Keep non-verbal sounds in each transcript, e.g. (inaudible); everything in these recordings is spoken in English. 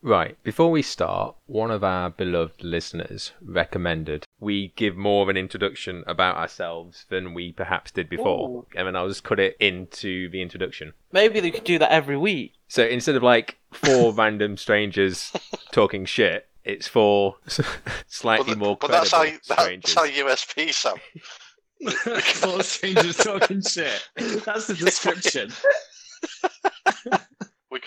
Right, before we start, one of our beloved listeners recommended we give more of an introduction about ourselves than we perhaps did before. Ooh. And then I'll just cut it into the introduction. Maybe they could do that every week. So instead of like four (laughs) random strangers talking shit, it's four (laughs) slightly But, more but credible that's how that's strangers. our USP, Sam. Four strangers talking shit. That's the description. (laughs)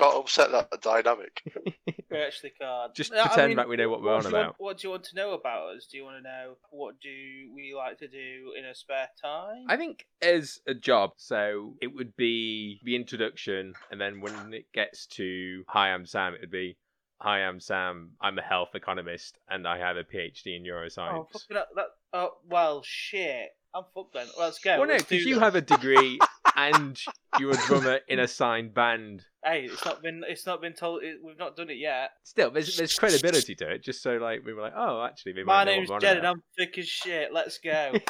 We can't upset that dynamic. (laughs) We actually can't. Just Yeah, I pretend mean, like we know what we're on do you want- about. what do you want to know about us? Do you want to know what do we like to do in a spare time? I think as a job, so it would be the introduction, and then when it gets to "Hi, I'm Sam," it would be "Hi, I'm Sam. I'm a health economist, and I have a PhD in oh, neuroscience." fucking hell, that. Oh, well, shit. I'm fucked then. Let's go. well, no, because you have a degree (laughs) and you're a drummer in a signed band. Hey, it's not been. It's not been told. It, we've not done it yet. Still, there's there's credibility to it. Just so like we were like, oh, actually, they My might know name's what Jed, and I'm thick as shit. Let's go. (laughs)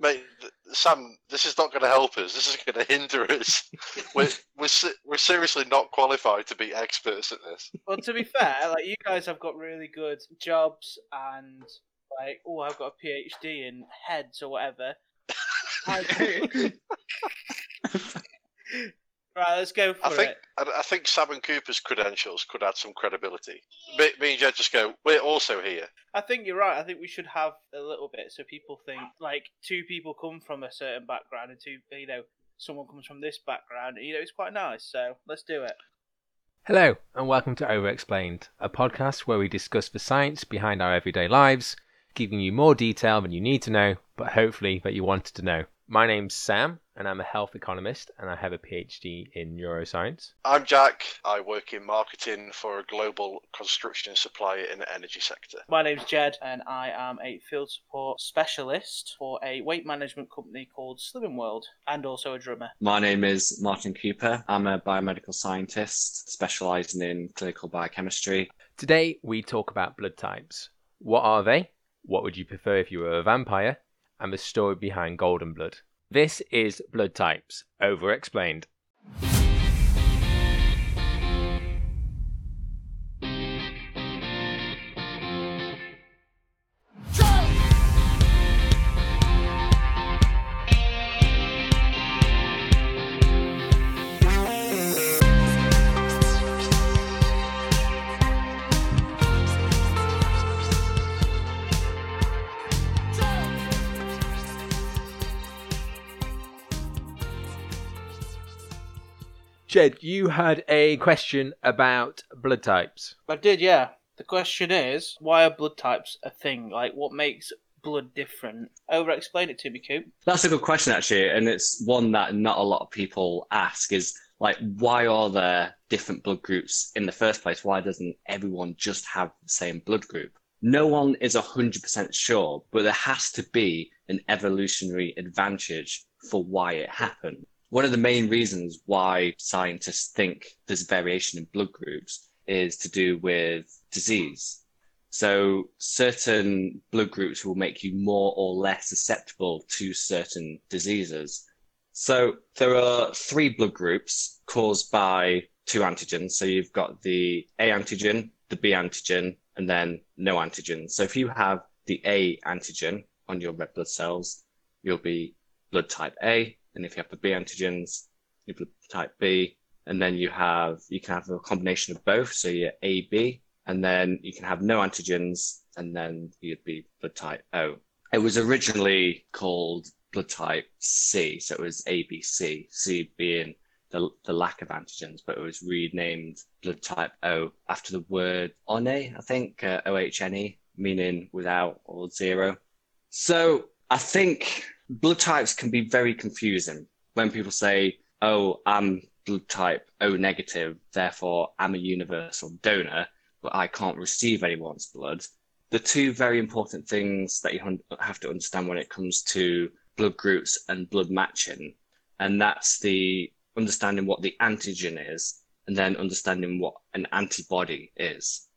Mate, Sam, this is not going to help us. This is going to hinder us. We're, we're, we're seriously not qualified to be experts at this. well, to be fair, like you guys have got really good jobs and like, oh, I've got a PhD in heads or whatever. I- (laughs) right, let's go for I think it. I, I think Sam and Cooper's credentials could add some credibility. Me, me and Jed just go, we're also here. I think you're right. I think we should have a little bit so people think like two people come from a certain background and two, you know, someone comes from this background. You know, it's quite nice. So let's do it. Hello, and welcome to Over Explained, a podcast where we discuss the science behind our everyday lives, giving you more detail than you need to know, but hopefully that you wanted to know. My name's Sam, and I'm a health economist, and I have a PhD in neuroscience. I'm Jack. I work in marketing for a global construction supplier in the energy sector. My name's Jed, and I am a field support specialist for a weight management company called Slimming World, and also a drummer. My name is Martin Cooper. I'm a biomedical scientist specializing in clinical biochemistry. Today, we talk about blood types. What are they? What would you prefer if you were a vampire? And the story behind golden blood. This is Blood Types, over explained. Jed, you had a question about blood types. I did, yeah. The question is, why are blood types a thing? Like, what makes blood different? Over explain it to me, Coop. That's a good question, actually, and it's one that not a lot of people ask. Is like, why are there different blood groups in the first place? Why doesn't everyone just have the same blood group? No one is hundred percent sure, but there has to be an evolutionary advantage for why it happened. One of the main reasons why scientists think there's variation in blood groups is to do with disease. So certain blood groups will make you more or less susceptible to certain diseases. So there are three blood groups caused by two antigens. So you've got the A antigen, the B antigen, and then no antigen. So if you have the A antigen on your red blood cells, you'll be blood type A. And if you have the B antigens, you're blood type B. And then you have, you can have a combination of both. So you're AB, and then you can have no antigens, and then you'd be blood type O. It was originally called blood type C, so it was ABC, C being the, the lack of antigens, but it was renamed blood type O after the word one, I think, uh, O-H-N-E, meaning without or zero. So I think blood types can be very confusing when people say, oh, I'm blood type O negative, therefore I'm a universal donor, but I can't receive anyone's blood. The two very important things that you have to understand when it comes to blood groups and blood matching, and that's the understanding what the antigen is and then understanding what an antibody is.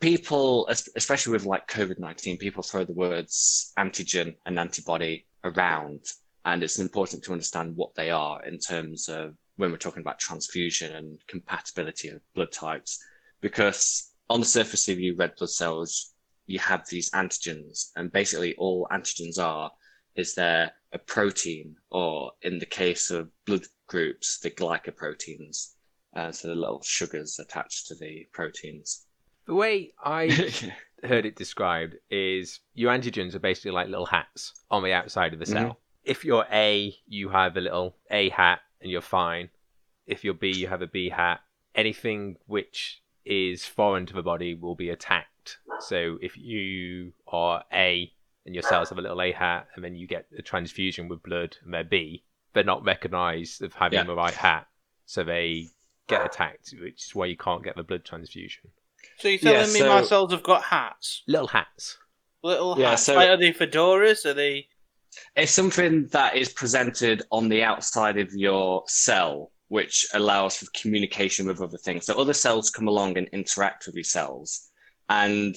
People, especially with like COVID 19, people throw the words antigen and antibody around, and it's important to understand what they are in terms of when we're talking about transfusion and compatibility of blood types, because on the surface of your red blood cells, you have these antigens, and basically all antigens are is there a protein, or in the case of blood groups, the glycoproteins, uh, so the little sugars attached to the proteins. The way I (laughs) heard it described is your antigens are basically like little hats on the outside of the cell. Mm-hmm. If you're A, you have a little A hat and you're fine. If you're B, you have a B hat. Anything which is foreign to the body will be attacked. So if you are A and your cells have a little A hat and then you get a transfusion with blood and they're B, they're not recognized of having Yeah. the right hat. So they get attacked, which is why you can't get the blood transfusion. So you're telling Yeah, me my cells have got hats? Little hats. Little Yeah, hats. so- Like, are they fedoras? Are they? It's something that is presented on the outside of your cell, which allows for communication with other things. So other cells come along and interact with your cells, and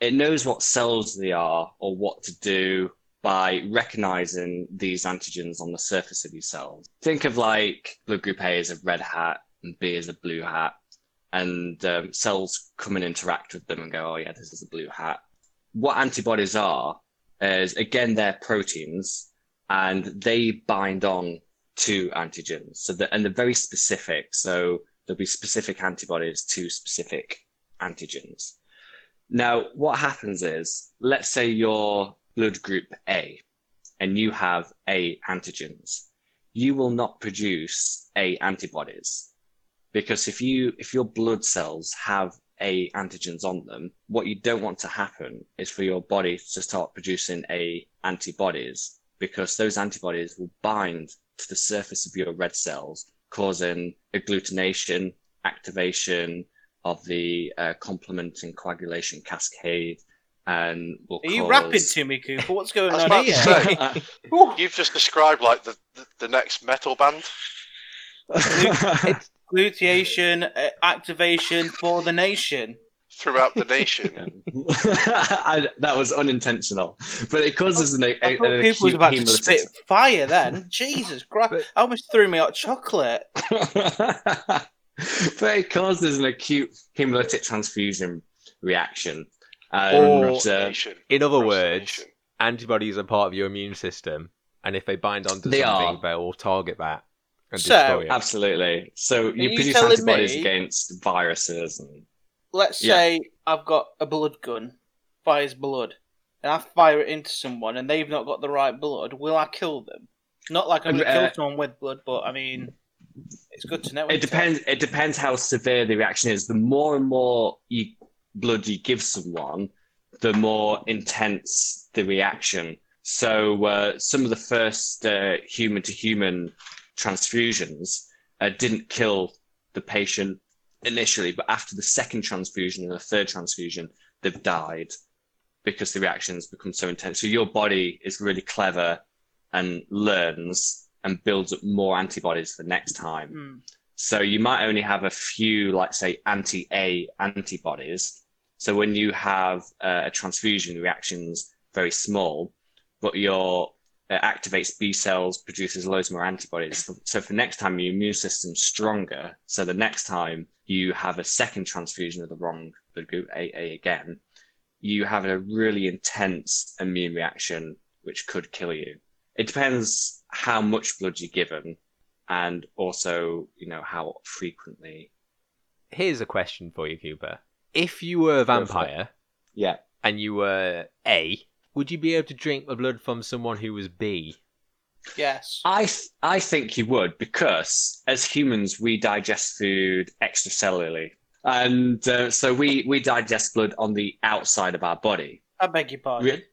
it knows what cells they are or what to do by recognizing these antigens on the surface of your cells. Think of like blood group A as a red hat and B as a blue hat, and um, cells come and interact with them and go, "Oh yeah, this is a blue hat." What antibodies are is again they're proteins and they bind on to antigens. So that and they're very specific. So there'll be specific antibodies to specific antigens. Now, what happens is, let's say you're blood group A and you have A antigens. You will not produce A antibodies because if you if your blood cells have A antigens on them, what you don't want to happen is for your body to start producing A antibodies because those antibodies will bind to the surface of your red cells, causing agglutination, activation of the uh, complement and coagulation cascade, and will Are you cause... rapping to me, Cooper? What's going on here? say. (laughs) Ooh, You've just described like the, the, the next metal band. Gluteation, uh, activation for the nation. throughout the nation. (laughs) I, that was unintentional, but it causes an, a, I an thought acute people was about to hemolytic- spit fire then. Jesus Christ. But- I almost threw me hot chocolate. (laughs) but it causes an acute hemolytic transfusion reaction. And, Or- uh, In other words, antibodies are part of your immune system, and if they bind onto They something, are. they'll target that and So- destroy it. absolutely. So you, you produce telling antibodies me- against viruses and Let's Yeah. say I've got a blood gun, fires blood, and I fire it into someone and they've not got the right blood. Will I kill them? Not like I'm going to Uh, kill someone with blood, but I mean, it's good to know. it isn't depends. It depends how severe the reaction is. The more and more you, blood you give someone, the more intense the reaction. So uh, some of the first uh, human-to-human transfusions uh, didn't kill the patient initially, but after the second transfusion and the third transfusion, they've died because the reactions become so intense. So your body is really clever and learns and builds up more antibodies the next time. Hmm. So you might only have a few, like say, anti-A antibodies. So when you have uh, a transfusion, the reaction's very small, but your uh, activates B cells, produces loads more antibodies. So for next time, your immune system's stronger. So the next time you have a second transfusion of the wrong blood group, AA again, you have a really intense immune reaction, which could kill you. It depends how much blood you're given and also, you know, how frequently. Here's a question for you, Cooper. If you were a Go for it. vampire Yeah. and you were A, would you be able to drink the blood from someone who was B? Yes. I th- I think you would because as humans we digest food extracellularly, and uh, so we we digest blood on the outside of our body. I beg your pardon. Re-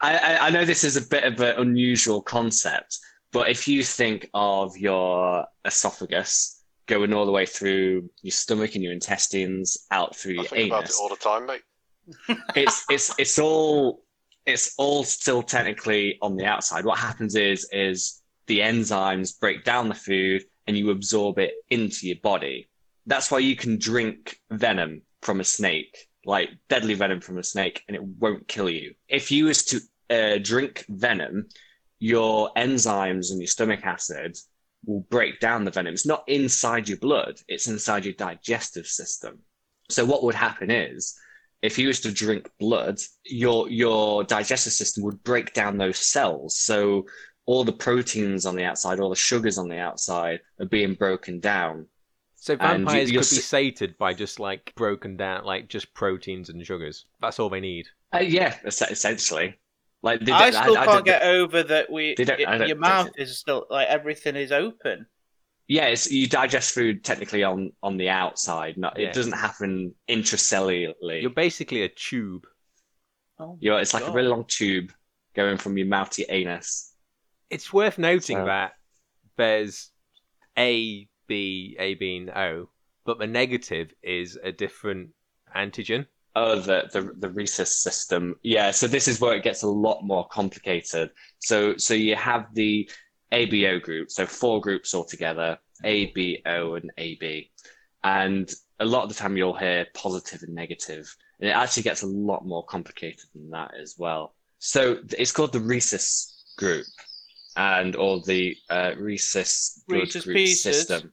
I, I I know this is a bit of an unusual concept, but if you think of your esophagus going all the way through your stomach and your intestines out through I your think about it anus, all the time, mate. it's it's it's all it's all still technically on the outside. What happens is is the enzymes break down the food and you absorb it into your body. That's why you can drink venom from a snake, like deadly venom from a snake, and it won't kill you. If you was to uh, drink venom, your enzymes and your stomach acid will break down the venom. It's not inside your blood, it's inside your digestive system. So what would happen is if you used to drink blood, your your digestive system would break down those cells. So all the proteins on the outside, all the sugars on the outside are being broken down. So vampires you'll could be sated by just like broken down, like just proteins and sugars. That's all they need. Uh, yeah, essentially. Like they I still I can't don't- get over that we They don't- I y- don't- your mouth is still like everything is open. Yeah, it's, you digest food technically on on the outside. Not Yeah. it doesn't happen intracellularly. You're basically a tube. Oh, You're, it's like a God. really long tube going from your mouth to your anus. It's worth noting So- that there's A, B, A, B, and O, but the negative is a different antigen. Oh, the, the the rhesus system. Yeah, so this is where it gets a lot more complicated. So so you have the ABO group, so four groups altogether, ABO and AB. And a lot of the time you'll hear positive and negative. And it actually gets a lot more complicated than that as well. So it's called the rhesus group and or the uh, rhesus blood Rhesus group pieces. system.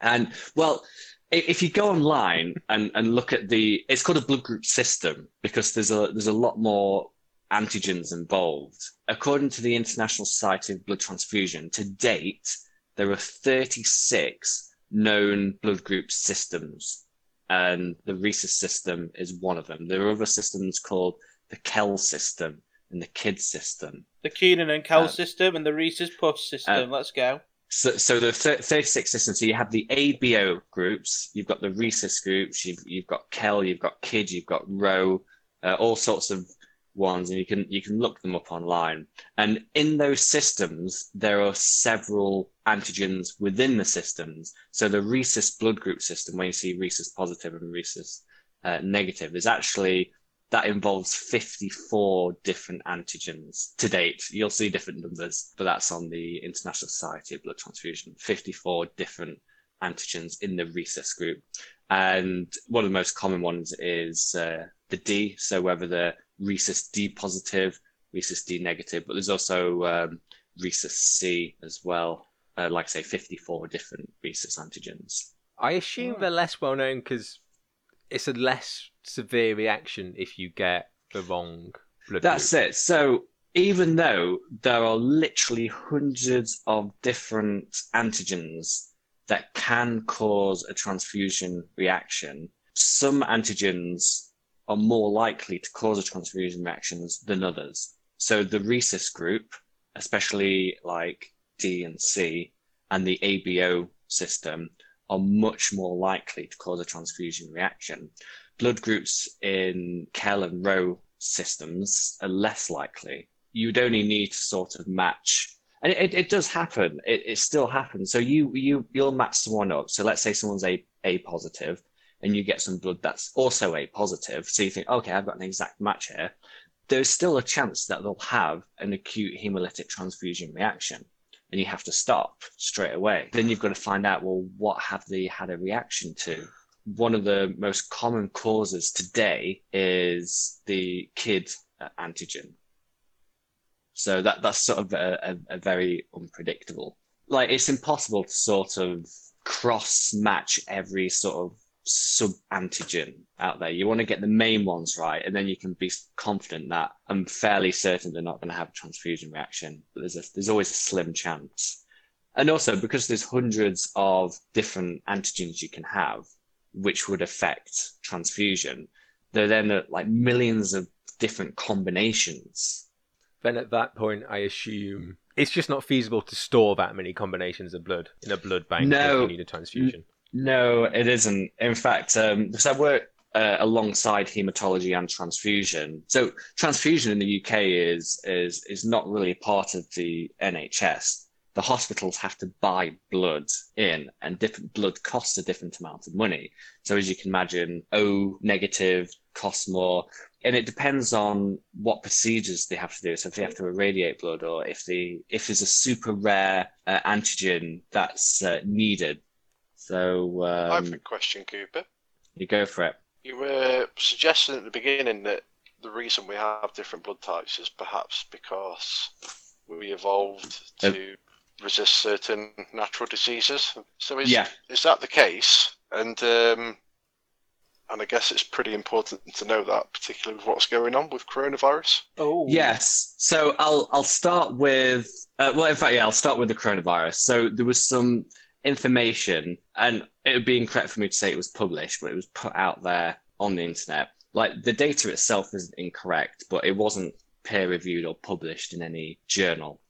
And well, if you go online and, and look at the, it's called a blood group system because there's a there's a lot more antigens involved. According to the International Society of Blood Transfusion, to date there are 36 known blood group systems, and the rhesus system is one of them. There are other systems called the Kell system and the Kidd system. The Kenan and Kel Uh, system and the Rhesus Puss system. Let's go. So, so the thir- 36 systems. So you have the ABO groups, you've got the rhesus groups, you've you've got Kell, you've got Kidd, you've got Row, uh, all sorts of ones, and you can you can look them up online. And in those systems, there are several antigens within the systems. So the rhesus blood group system, where you see rhesus positive and rhesus uh, negative, there's actually that involves 54 different antigens to date. You'll see different numbers, but that's on the International Society of Blood Transfusion. 54 different antigens in the rhesus group. And one of the most common ones is uh, the D. So whether the rhesus D positive, rhesus D negative, but there's also um, rhesus C as well. Uh, like I say, 54 different rhesus antigens. I assume Oh. they're less well known because it's a less severe reaction if you get the wrong blood That's group. it. So even though there are literally hundreds of different antigens that can cause a transfusion reaction, some antigens are more likely to cause a transfusion reactions than others. So the rhesus group, especially like D and C, and the ABO system are much more likely to cause a transfusion reaction blood groups in Kell and Row systems are less likely. You'd only need to sort of match, and it, it does happen. It, it still happens. So you you you'll match someone up. So let's say someone's a a positive, and you get some blood that's also a positive. So you think, okay, I've got an exact match here. There's still a chance that they'll have an acute hemolytic transfusion reaction. And you have to stop straight away. Then you've got to find out, well, what have they had a reaction to? one of the most common causes today is the Kidd antigen. So that that's sort of a, a, a very unpredictable. Like it's impossible to sort of cross match every sort of sub antigen out there. You want to get the main ones right, and then you can be confident that I'm fairly certain they're not going to have a transfusion reaction. But there's a, there's always a slim chance. And also because there's hundreds of different antigens you can have, which would affect transfusion. There are then uh, like millions of different combinations. Then at that point, I assume it's just not feasible to store that many combinations of blood in a blood bank No. if you need a transfusion. No, it isn't. In fact, um, because I work uh, alongside hematology and transfusion. So transfusion in the UK is is is not really a part of the NHS. The hospitals have to buy blood in, and different blood costs a different amount of money. So as you can imagine, O negative costs more, and it depends on what procedures they have to do. So if they have to irradiate blood, or if the if there's a super rare uh, antigen that's uh, needed. So I have um, a question, Cooper. you go for it. You were suggesting at the beginning that the reason we have different blood types is perhaps because we evolved to resist certain natural diseases. So is Yeah. is that the case? And um, and I guess it's pretty important to know that, particularly with what's going on with coronavirus. Oh, Yes. So I'll I'll start with uh, well, in fact, yeah, I'll start with the coronavirus. So there was some information, and it would be incorrect for me to say it was published, but it was put out there on the internet. Like the data itself isn't incorrect, but it wasn't peer reviewed or published in any journal.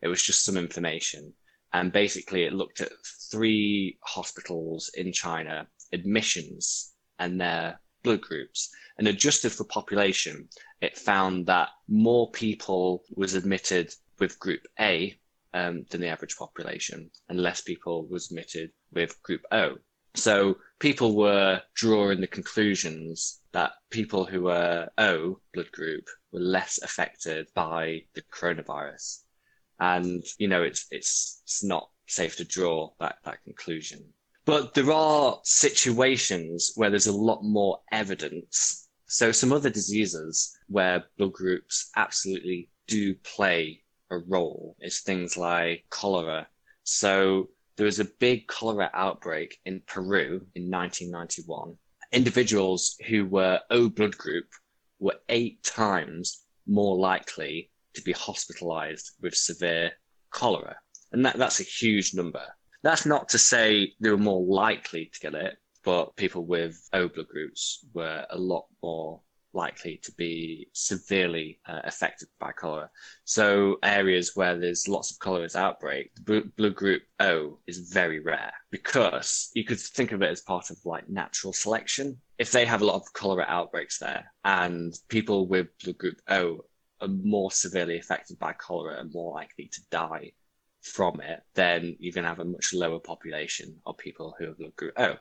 It was just some information, and basically it looked at three hospitals in China admissions and their blood groups, and adjusted for population it found that more people was admitted with group A um, than the average population, and less people was admitted with group O. So people were drawing the conclusions that people who were O blood group were less affected by the coronavirus, and you know it's it's it's not safe to draw that that conclusion. But there are situations where there's a lot more evidence. So some other diseases where blood groups absolutely do play a role is things like cholera. So there was a big cholera outbreak in Peru in 1991. Individuals who were O blood group were eight times more likely to be hospitalized with severe cholera. And that, that's a huge number. That's not to say they were more likely to get it, but people with O blood groups were a lot more likely to be severely uh, affected by cholera. So areas where there's lots of cholera outbreak, bl- blue group O is very rare because you could think of it as part of like natural selection. If they have a lot of cholera outbreaks there and people with blue group O are more severely affected by cholera and more likely to die from it, then you're going to have a much lower population of people who have blue group O.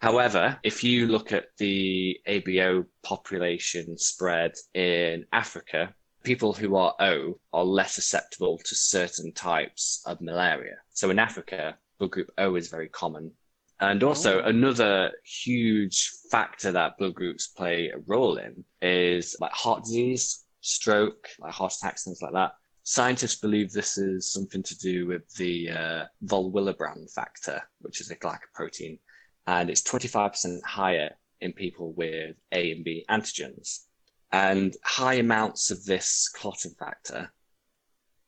However, if you look at the ABO population spread in Africa, people who are O are less susceptible to certain types of malaria. So in Africa, blood group O is very common. And also, Oh. another huge factor that blood groups play a role in is like heart disease, stroke, like heart attacks, things like that. Scientists believe this is something to do with the uh, von Willebrand factor, which is a glycoprotein, and it's 25% higher in people with A and B antigens. And high amounts of this clotting factor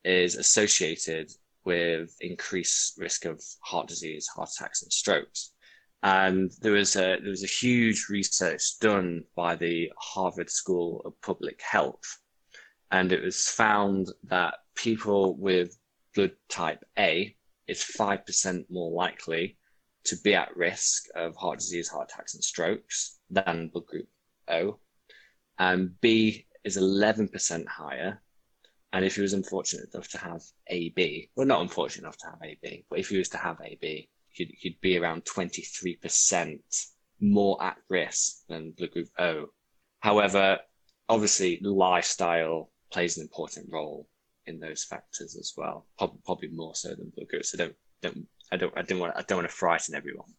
is associated with increased risk of heart disease, heart attacks, and strokes. And there was a there was a huge research done by the Harvard School of Public Health, and it was found that people with blood type A is five percent more likely to be at risk of heart disease, heart attacks, and strokes than blood group O. And um, B is 11% higher. And if he was unfortunate enough to have AB, well, not unfortunate enough to have AB, but if he was to have AB, he'd, he'd be around 23% more at risk than blood group O. However, obviously, lifestyle plays an important role in those factors as well, probably more so than blood group. So don't, don't I don't I don't want I don't want to frighten everyone.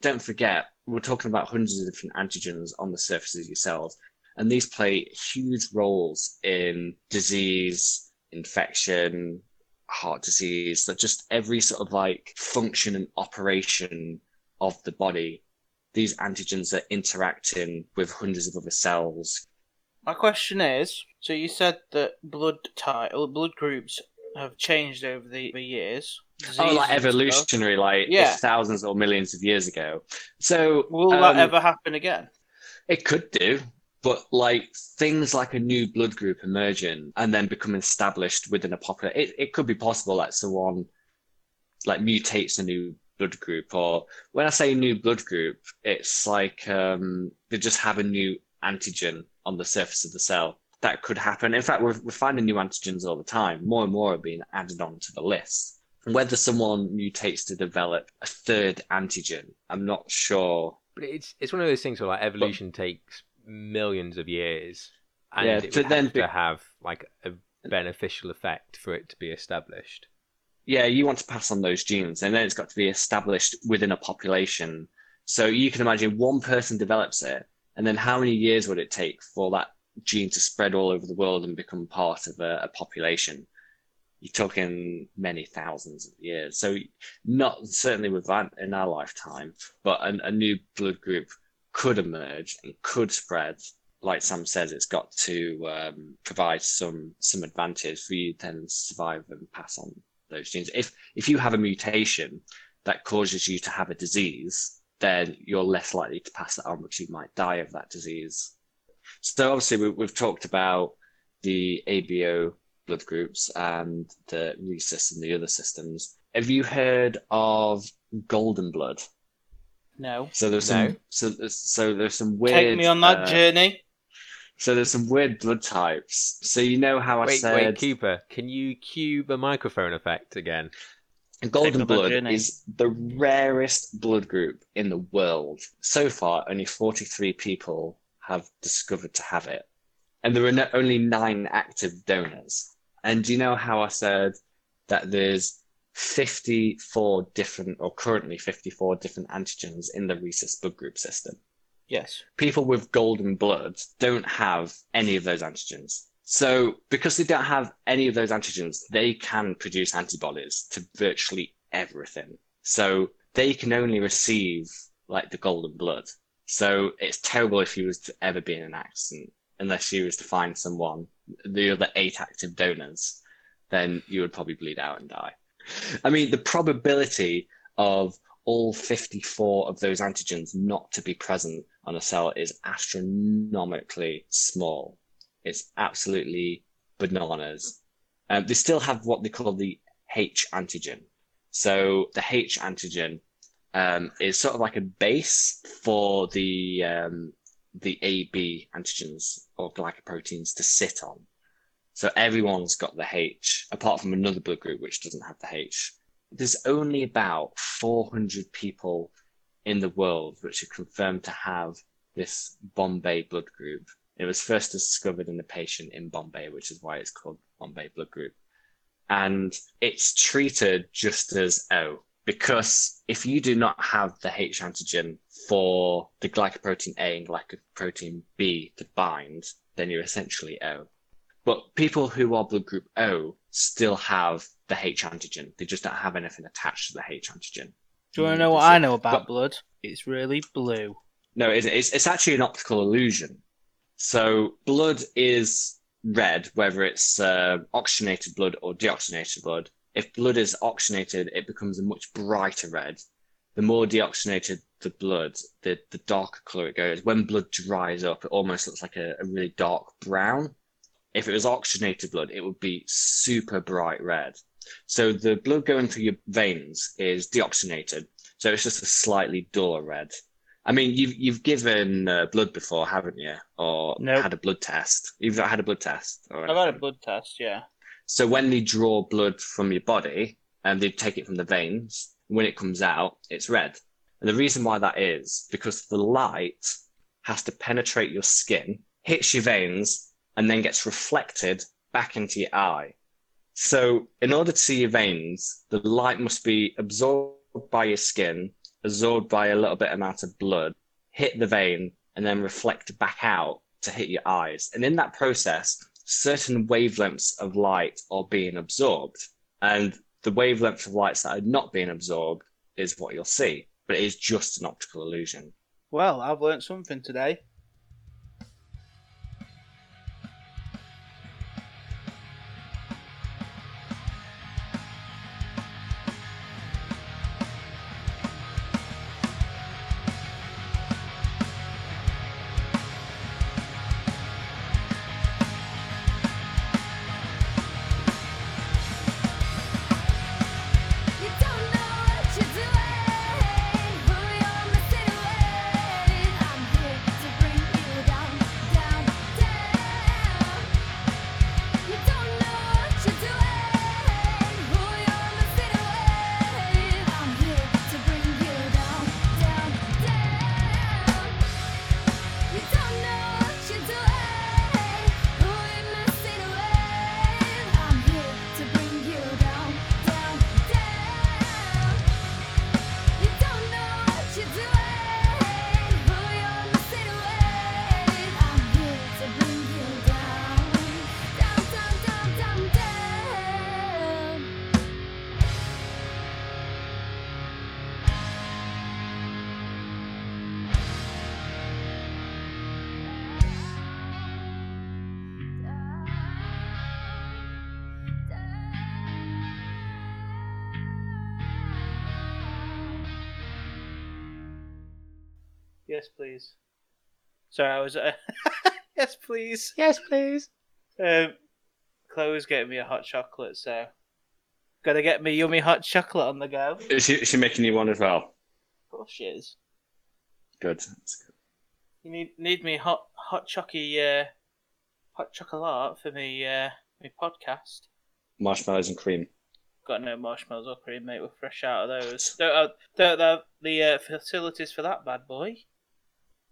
Don't forget, we're talking about hundreds of different antigens on the surfaces of your cells, and these play huge roles in disease, infection, heart disease, that just every sort of like function and operation of the body. These antigens are interacting with hundreds of other cells. My question is: so you said that blood type, blood groups have changed over the, the years. Oh, like evolutionary, like Yeah. thousands or millions of years ago. So Will um, that ever happen again? It could do, but like things like a new blood group emerging and then becoming established within a population, it, it could be possible that someone like mutates a new blood group, or when I say new blood group, it's like um, they just have a new antigen on the surface of the cell. That could happen. In fact, we're, we're finding new antigens all the time. More and more are being added onto the list. Whether someone mutates to develop a third antigen, I'm not sure But it's it's one of those things where like evolution takes millions of years, and Yeah, it to would then have be- to have like a beneficial effect for it to be established. yeah, you want to pass on those genes, and then it's got to be established within a population. So you can imagine one person develops it, and then how many years would it take for that gene to spread all over the world and become part of a, a population? You're talking many thousands of years. So not certainly with that in our lifetime, but a, a new blood group could emerge and could spread. Like Sam says, it's got to um, provide some some advantage for you then survive and pass on those genes. If if you have a mutation that causes you to have a disease, then you're less likely to pass that on because you might die of that disease. So obviously we, we've talked about the ABO blood groups and the rhesus and the other systems. Have you heard of golden blood? No. So there's No. some so there's, so there's some weird. Take me on that uh, journey. So there's some weird blood types. So you know how I Wait, said wait, Cooper, can you cue the microphone effect again? golden Take me on that blood journey. is the rarest blood group in the world. So far, only 43 people have discovered to have it, and there are no, only nine active donors. And do you know how I said that there's 54 different, or currently 54 different antigens in the rhesus blood group system? Yes. people with golden blood don't have any of those antigens. So because they don't have any of those antigens, they can produce antibodies to virtually everything. So they can only receive like the golden blood. So it's terrible if you was to ever be in an accident, unless you was to find someone, the other eight active donors, then you would probably bleed out and die. I mean, the probability of all 54 of those antigens not to be present on a cell is astronomically small. It's absolutely bananas. Um, they still have what they call the H antigen. So the H antigen um, is sort of like a base for the um, the AB antigens or glycoproteins to sit on. So everyone's got the H, apart from another blood group which doesn't have the H. There's only about 400 people in the world which are confirmed to have this Bombay blood group. It was first discovered in a patient in Bombay, which is why it's called Bombay blood group. And it's treated just as O, because if you do not have the H antigen for the glycoprotein A and glycoprotein B to bind, then you're essentially O. But people who are blood group O still have the H antigen. They just don't have anything attached to the H antigen. Do you want to Mm, know what so- I know about but- blood? It's really blue. No, it's, it's, it's actually an optical illusion. So blood is red, whether it's uh, oxygenated blood or deoxygenated blood. If blood is oxygenated, it becomes a much brighter red. The more deoxygenated the blood, the, the darker color it goes. When blood dries up, it almost looks like a, a really dark brown. If it was oxygenated blood, it would be super bright red. So the blood going through your veins is deoxygenated. So it's just a slightly duller red. I mean, you've you've given uh, blood before, haven't you? Or Nope. had a blood test? You've not had a blood test? Or I've had a blood test, yeah. So when they draw blood from your body and they take it from the veins, when it comes out, it's red. And the reason why that is because the light has to penetrate your skin, hits your veins, and then gets reflected back into your eye. So in order to see your veins, the light must be absorbed by your skin, absorbed by a little bit amount of blood, hit the vein, and then reflect back out to hit your eyes. And in that process, certain wavelengths of light are being absorbed. And the wavelength of lights that are not being absorbed is what you'll see. But it is just an optical illusion. Well, I've learnt something today. Yes, please. Sorry, I was. Uh... (laughs) yes, please. Yes, please. Um, Chloe's getting me a hot chocolate, so gotta get me yummy hot chocolate on the go. Is she, is she making you one as well? Of course she is. Good. That's good. You need need me hot hot chocky uh, hot chocolate for me uh me podcast. Marshmallows and cream. Got no marshmallows or cream, mate. We're fresh out of those. Don't have, don't have the uh, facilities for that bad boy.